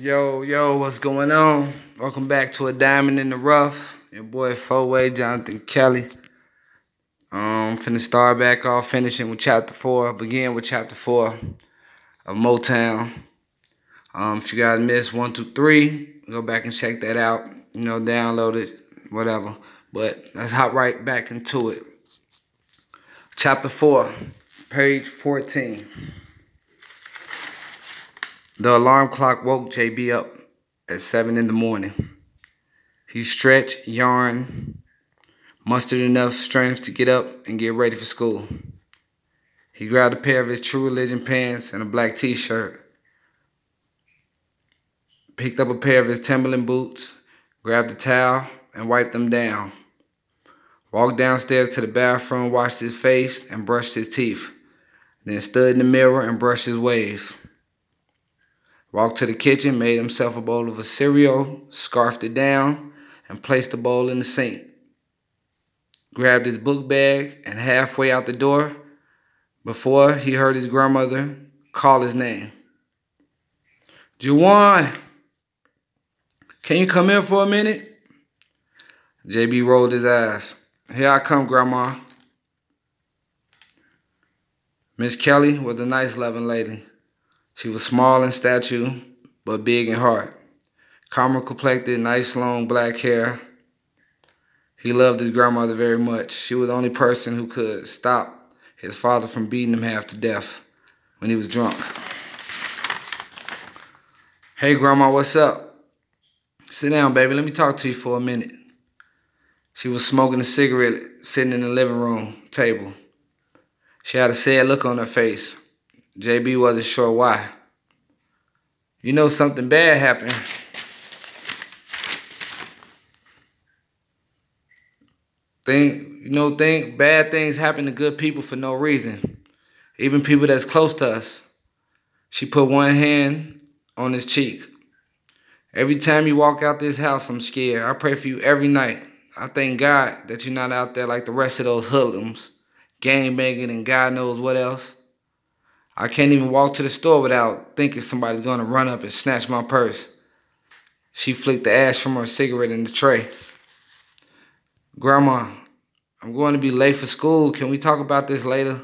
Yo, yo, what's going on? Welcome back to a Diamond in the Rough. Your boy Four-Way, Jonathan Kelly. Um, finna start back off, finishing with chapter four. Begin with chapter four of Motown. Um, if you guys missed one, two, three, go back and check that out. You know, download it, whatever. But let's hop right back into it. Chapter four, page 14. The alarm clock woke JB up at 7 in the morning. He stretched, yawned, mustered enough strength to get up and get ready for school. He grabbed a pair of his True Religion pants and a black t shirt, picked up a pair of his Timberland boots, grabbed a towel, and wiped them down. Walked downstairs to the bathroom, washed his face, and brushed his teeth. Then stood in the mirror and brushed his waves. Walked to the kitchen, made himself a bowl of a cereal, scarfed it down, and placed the bowl in the sink. Grabbed his book bag and halfway out the door, before he heard his grandmother call his name. Juwan, can you come in for a minute? JB rolled his eyes. Here I come, Grandma. Miss Kelly was a nice loving lady. She was small in stature, but big in heart. Caramel complected, nice long black hair. He loved his grandmother very much. She was the only person who could stop his father from beating him half to death when he was drunk. Hey, Grandma, what's up? Sit down, baby. Let me talk to you for a minute. She was smoking a cigarette sitting in the living room table. She had a sad look on her face. JB wasn't sure why. You know something bad happened. Think you know, think bad things happen to good people for no reason. Even people that's close to us. She put one hand on his cheek. Every time you walk out this house, I'm scared. I pray for you every night. I thank God that you're not out there like the rest of those hoodlums, gang banging and God knows what else. I can't even walk to the store without thinking somebody's gonna run up and snatch my purse. She flicked the ash from her cigarette in the tray. Grandma, I'm going to be late for school. Can we talk about this later?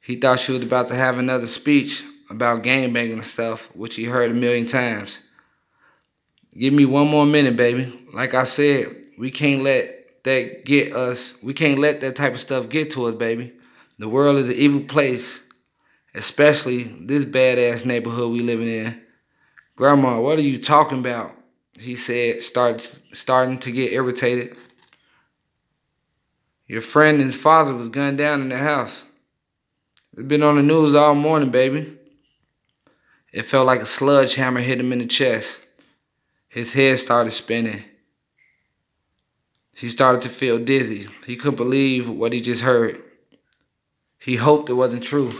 He thought she was about to have another speech about gang banging and stuff, which he heard a million times. Give me one more minute, baby. Like I said, we can't let that get us. We can't let that type of stuff get to us, baby. The world is an evil place especially this badass neighborhood we living in. Grandma, what are you talking about? He said, start, starting to get irritated. Your friend and father was gunned down in their house. It's been on the news all morning, baby. It felt like a sludge hammer hit him in the chest. His head started spinning. He started to feel dizzy. He couldn't believe what he just heard. He hoped it wasn't true.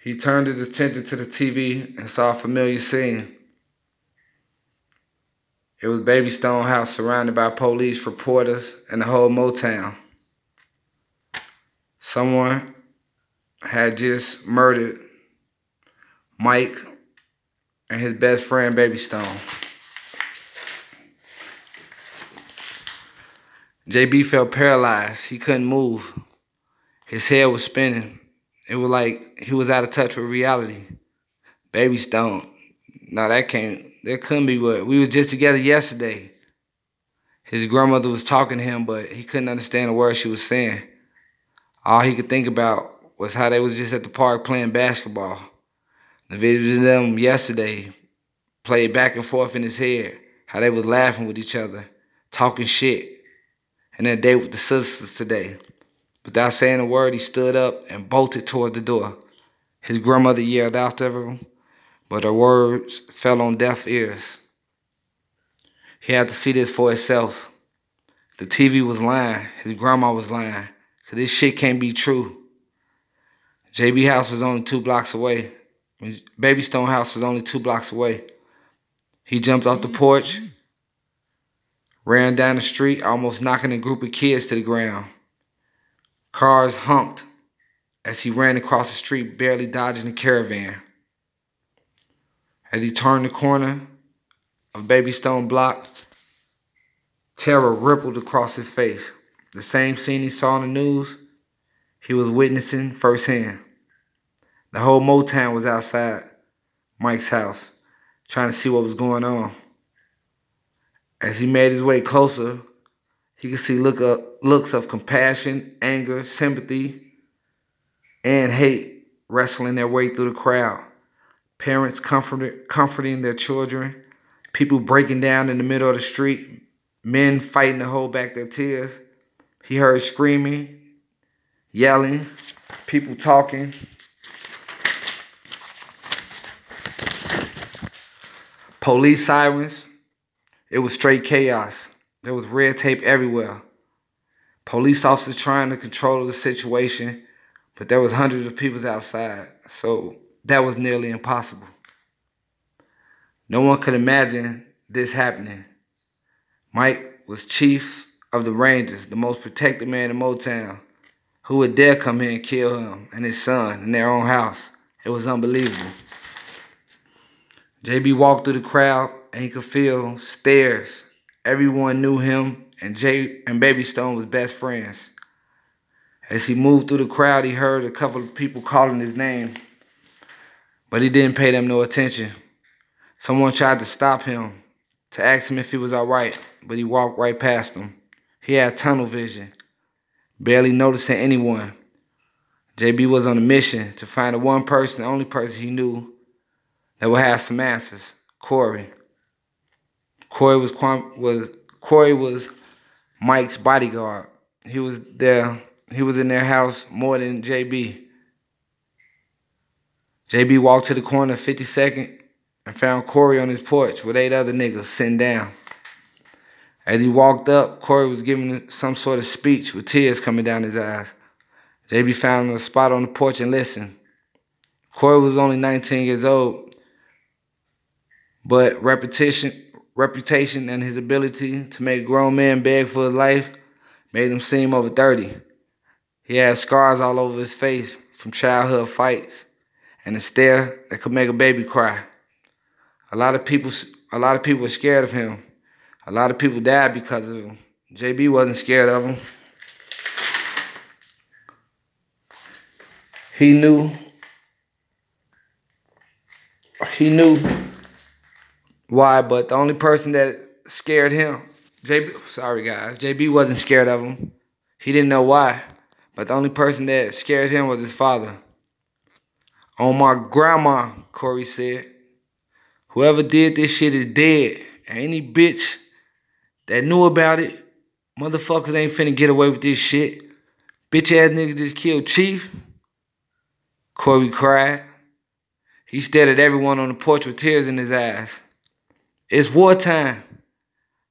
He turned his attention to the TV and saw a familiar scene. It was Baby Stone House surrounded by police, reporters, and the whole Motown. Someone had just murdered Mike and his best friend, Baby Stone. JB felt paralyzed. He couldn't move. His head was spinning. It was like he was out of touch with reality. Baby Stone. No, that can't. That couldn't be what we were just together yesterday. His grandmother was talking to him, but he couldn't understand the words she was saying. All he could think about was how they was just at the park playing basketball. The video of them yesterday played back and forth in his head. How they was laughing with each other, talking shit. And that day with the sisters today. Without saying a word, he stood up and bolted toward the door. His grandmother yelled after him, but her words fell on deaf ears. He had to see this for himself. The TV was lying. His grandma was lying. Cause this shit can't be true. JB house was only two blocks away. Baby Stone house was only two blocks away. He jumped off the porch, ran down the street, almost knocking a group of kids to the ground. Cars honked as he ran across the street, barely dodging the caravan. As he turned the corner of Baby Stone Block, terror rippled across his face. The same scene he saw on the news, he was witnessing firsthand. The whole Motown was outside Mike's house, trying to see what was going on. As he made his way closer, he could see look up, looks of compassion, anger, sympathy, and hate wrestling their way through the crowd. Parents comforting their children, people breaking down in the middle of the street, men fighting to hold back their tears. He heard screaming, yelling, people talking. Police sirens. It was straight chaos. There was red tape everywhere. Police officers trying to control the situation, but there was hundreds of people outside, so that was nearly impossible. No one could imagine this happening. Mike was chief of the Rangers, the most protected man in Motown. Who would dare come here and kill him and his son in their own house? It was unbelievable. JB walked through the crowd and he could feel stares. Everyone knew him and Jay and Baby Stone was best friends. As he moved through the crowd, he heard a couple of people calling his name, but he didn't pay them no attention. Someone tried to stop him to ask him if he was all right, but he walked right past them. He had tunnel vision, barely noticing anyone. JB was on a mission to find the one person, the only person he knew that would have some answers. Corey. Corey was was Corey was Mike's bodyguard. He was there. He was in their house more than JB. JB walked to the corner of 52nd and found Corey on his porch with eight other niggas sitting down. As he walked up, Corey was giving some sort of speech with tears coming down his eyes. JB found a spot on the porch and listened. Corey was only 19 years old but repetition, reputation and his ability to make grown men beg for his life made him seem over 30. He had scars all over his face from childhood fights and a stare that could make a baby cry. A lot of people a lot of people were scared of him. A lot of people died because of him. JB wasn't scared of him. He knew he knew why, but the only person that scared him, JB, sorry guys, JB wasn't scared of him. He didn't know why, but the only person that scared him was his father. On my grandma, Corey said, whoever did this shit is dead. And any bitch that knew about it, motherfuckers ain't finna get away with this shit. Bitch ass nigga just killed Chief. Corey cried. He stared at everyone on the porch with tears in his eyes. It's wartime.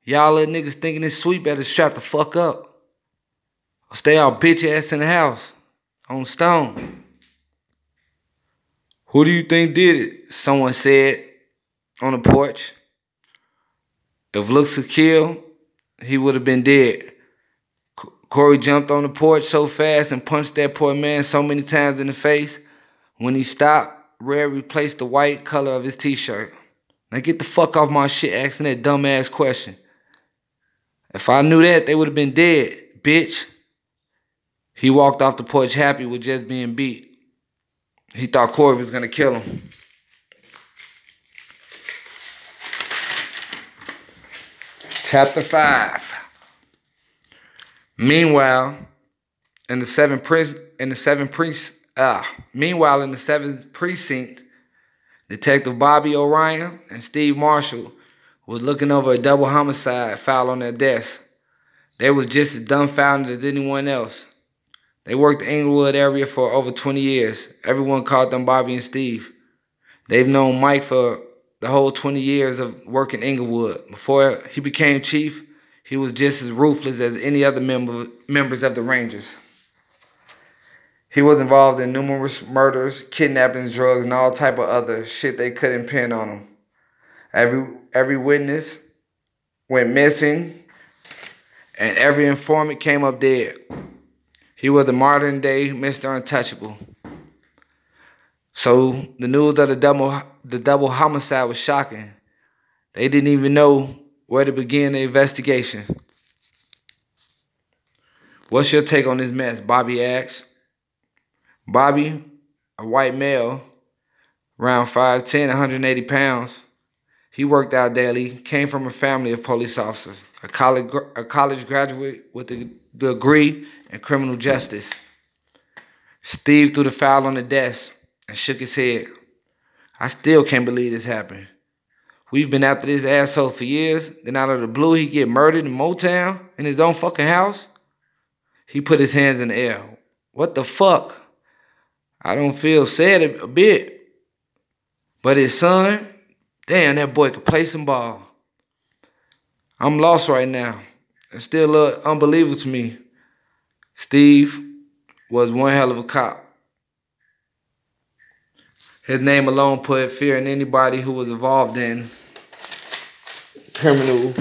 Y'all little niggas thinking it's sweet better shut the fuck up. Or stay all bitch ass in the house. On stone. Who do you think did it? Someone said on the porch. If looks could kill, he would have been dead. Corey jumped on the porch so fast and punched that poor man so many times in the face. When he stopped, Red replaced the white color of his t-shirt. Now get the fuck off my shit asking that dumbass question. If I knew that, they would have been dead, bitch. He walked off the porch happy with just being beat. He thought Corey was gonna kill him. Chapter 5. Meanwhile, in the seventh pre- in the seventh pre- uh, meanwhile in the seventh precinct, Detective Bobby Orion and Steve Marshall was looking over a double homicide file on their desk. They was just as dumbfounded as anyone else. They worked the Inglewood area for over 20 years. Everyone called them Bobby and Steve. They've known Mike for the whole 20 years of working Inglewood. Before he became chief, he was just as ruthless as any other member, members of the Rangers. He was involved in numerous murders, kidnappings, drugs, and all type of other shit they couldn't pin on him. Every every witness went missing, and every informant came up dead. He was the modern day Mr. Untouchable. So the news of the double the double homicide was shocking. They didn't even know where to begin the investigation. What's your take on this mess? Bobby asks. Bobby, a white male, around 5'10, 180 pounds. He worked out daily, came from a family of police officers, a college, a college graduate with a degree in criminal justice. Steve threw the file on the desk and shook his head. I still can't believe this happened. We've been after this asshole for years. Then out of the blue, he get murdered in Motown in his own fucking house. He put his hands in the air. What the fuck? I don't feel sad a bit. But his son, damn, that boy could play some ball. I'm lost right now. It's still uh, unbelievable to me. Steve was one hell of a cop. His name alone put fear in anybody who was involved in criminal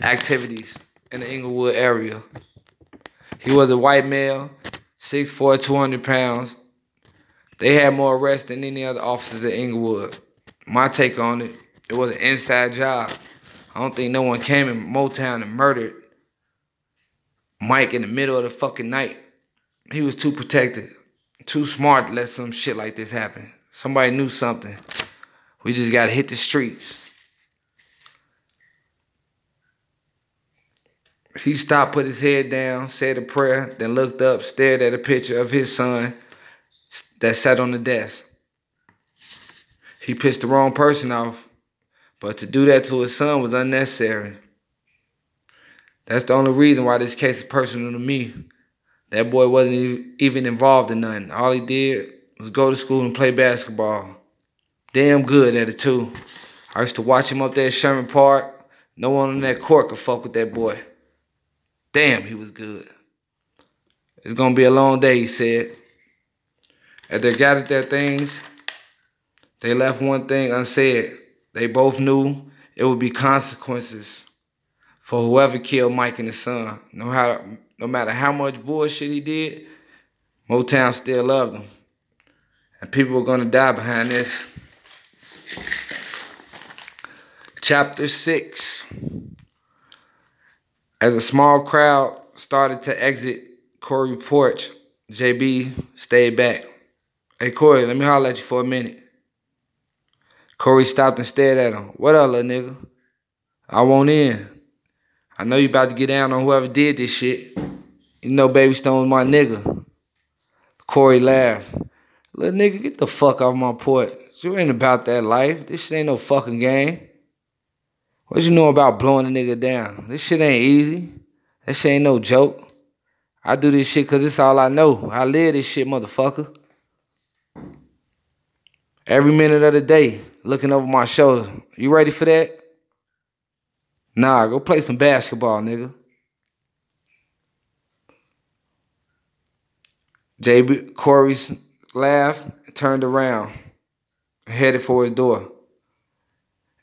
activities in the Inglewood area. He was a white male, 6'4", 200 pounds. They had more arrests than any other officers in Inglewood. My take on it, it was an inside job. I don't think no one came in Motown and murdered Mike in the middle of the fucking night. He was too protected, too smart to let some shit like this happen. Somebody knew something. We just gotta hit the streets. He stopped, put his head down, said a prayer, then looked up, stared at a picture of his son that sat on the desk. He pissed the wrong person off, but to do that to his son was unnecessary. That's the only reason why this case is personal to me. That boy wasn't even involved in nothing. All he did was go to school and play basketball. Damn good at it too. I used to watch him up there at Sherman Park. No one on that court could fuck with that boy. Damn, he was good. It's gonna be a long day, he said. As they gathered their things, they left one thing unsaid. They both knew it would be consequences for whoever killed Mike and his son. No, how, no matter how much bullshit he did, Motown still loved him. And people were going to die behind this. Chapter 6. As a small crowd started to exit Corey porch, JB stayed back. Hey, Corey, let me holler at you for a minute. Corey stopped and stared at him. What up, little nigga? I want in. I know you about to get down on whoever did this shit. You know Baby Stone's my nigga. Corey laughed. Little nigga, get the fuck off my porch. You ain't about that life. This shit ain't no fucking game. What you know about blowing a nigga down? This shit ain't easy. That shit ain't no joke. I do this shit cause it's all I know. I live this shit, motherfucker. Every minute of the day, looking over my shoulder. You ready for that? Nah, go play some basketball, nigga. JB Corey laughed turned around, headed for his door.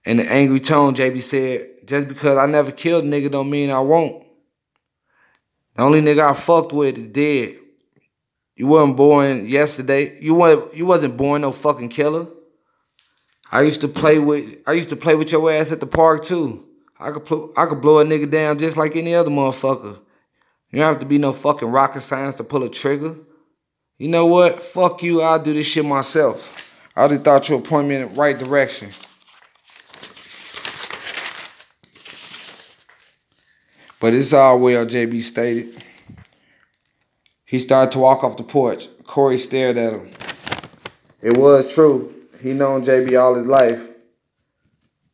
In an angry tone, JB said, just because I never killed a nigga don't mean I won't. The only nigga I fucked with is dead. You wasn't born yesterday. You weren't you wasn't born no fucking killer. I used to play with I used to play with your ass at the park too. I could pl- I could blow a nigga down just like any other motherfucker. You don't have to be no fucking rocket science to pull a trigger. You know what? Fuck you. I'll do this shit myself. I just thought you point me in the right direction. But it's all well, JB stated. He started to walk off the porch. Corey stared at him. It was true. He known JB all his life.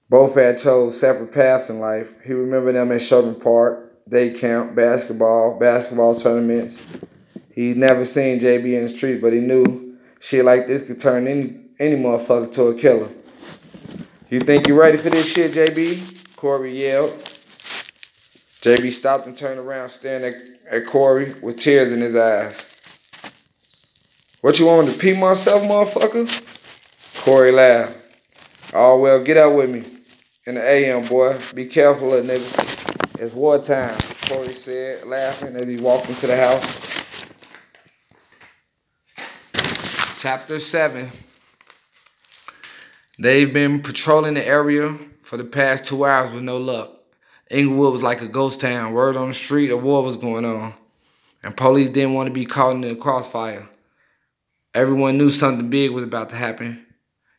Both had chose separate paths in life. He remembered them at Sherman Park, day camp, basketball, basketball tournaments. He'd never seen JB in the street, but he knew shit like this could turn any any motherfucker to a killer. You think you ready for this shit, JB? Corey yelled. JB stopped and turned around, staring at, at Corey with tears in his eyes. What you want to pee myself, motherfucker? Corey laughed. Oh, well, get out with me. In the AM, boy. Be careful, little nigga. It's wartime, Corey said, laughing as he walked into the house. Chapter 7. They've been patrolling the area for the past two hours with no luck. Inglewood was like a ghost town. Word on the street, a war was going on. And police didn't want to be caught in the crossfire. Everyone knew something big was about to happen.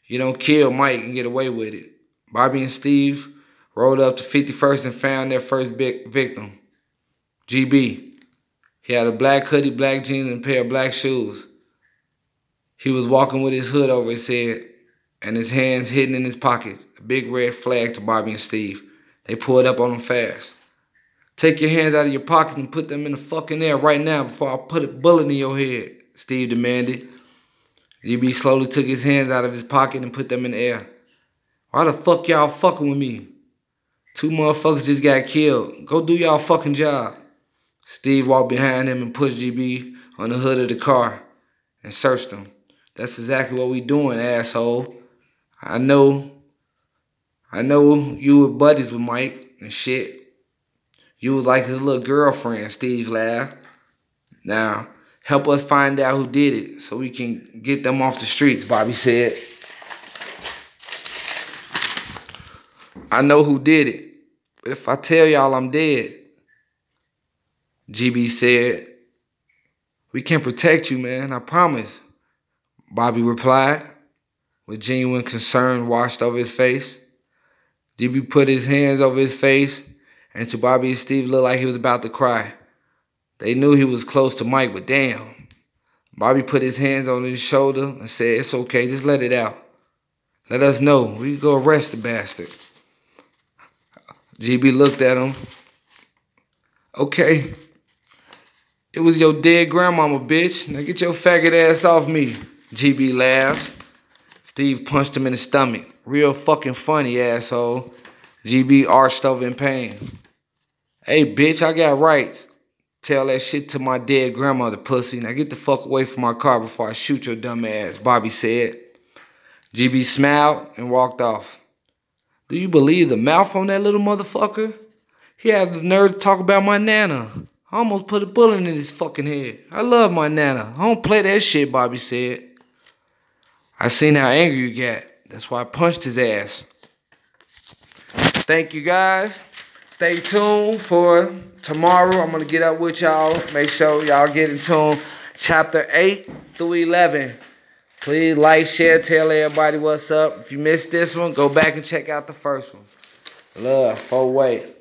You don't kill Mike and get away with it. Bobby and Steve rode up to 51st and found their first big victim, GB. He had a black hoodie, black jeans, and a pair of black shoes. He was walking with his hood over his head and his hands hidden in his pockets, a big red flag to Bobby and Steve. They pulled up on him fast. Take your hands out of your pockets and put them in the fucking air right now before I put a bullet in your head, Steve demanded. GB slowly took his hands out of his pocket and put them in the air. Why the fuck y'all fucking with me? Two motherfuckers just got killed. Go do y'all fucking job. Steve walked behind him and pushed GB on the hood of the car and searched him. That's exactly what we doing, asshole. I know, I know you were buddies with Mike and shit. You was like his little girlfriend, Steve laughed. Now, help us find out who did it so we can get them off the streets, Bobby said. I know who did it, but if I tell y'all I'm dead, GB said, we can protect you, man, I promise. Bobby replied, with genuine concern washed over his face. GB put his hands over his face, and to Bobby and Steve looked like he was about to cry. They knew he was close to Mike, but damn. Bobby put his hands on his shoulder and said, It's okay, just let it out. Let us know. We go arrest the bastard. GB looked at him. Okay. It was your dead grandmama, bitch. Now get your faggot ass off me. GB laughed. Steve punched him in the stomach. Real fucking funny, asshole. GB arched over in pain. Hey, bitch, I got rights. Tell that shit to my dead grandmother, pussy. Now get the fuck away from my car before I shoot your dumb ass, Bobby said. GB smiled and walked off. Do you believe the mouth on that little motherfucker? He had the nerve to talk about my nana. I almost put a bullet in his fucking head. I love my nana. I don't play that shit, Bobby said. I seen how angry you got. That's why I punched his ass. Thank you guys. Stay tuned for tomorrow. I'm gonna get up with y'all. Make sure y'all get in tune. Chapter 8 through 11. Please like, share, tell everybody what's up. If you missed this one, go back and check out the first one. Love, four way.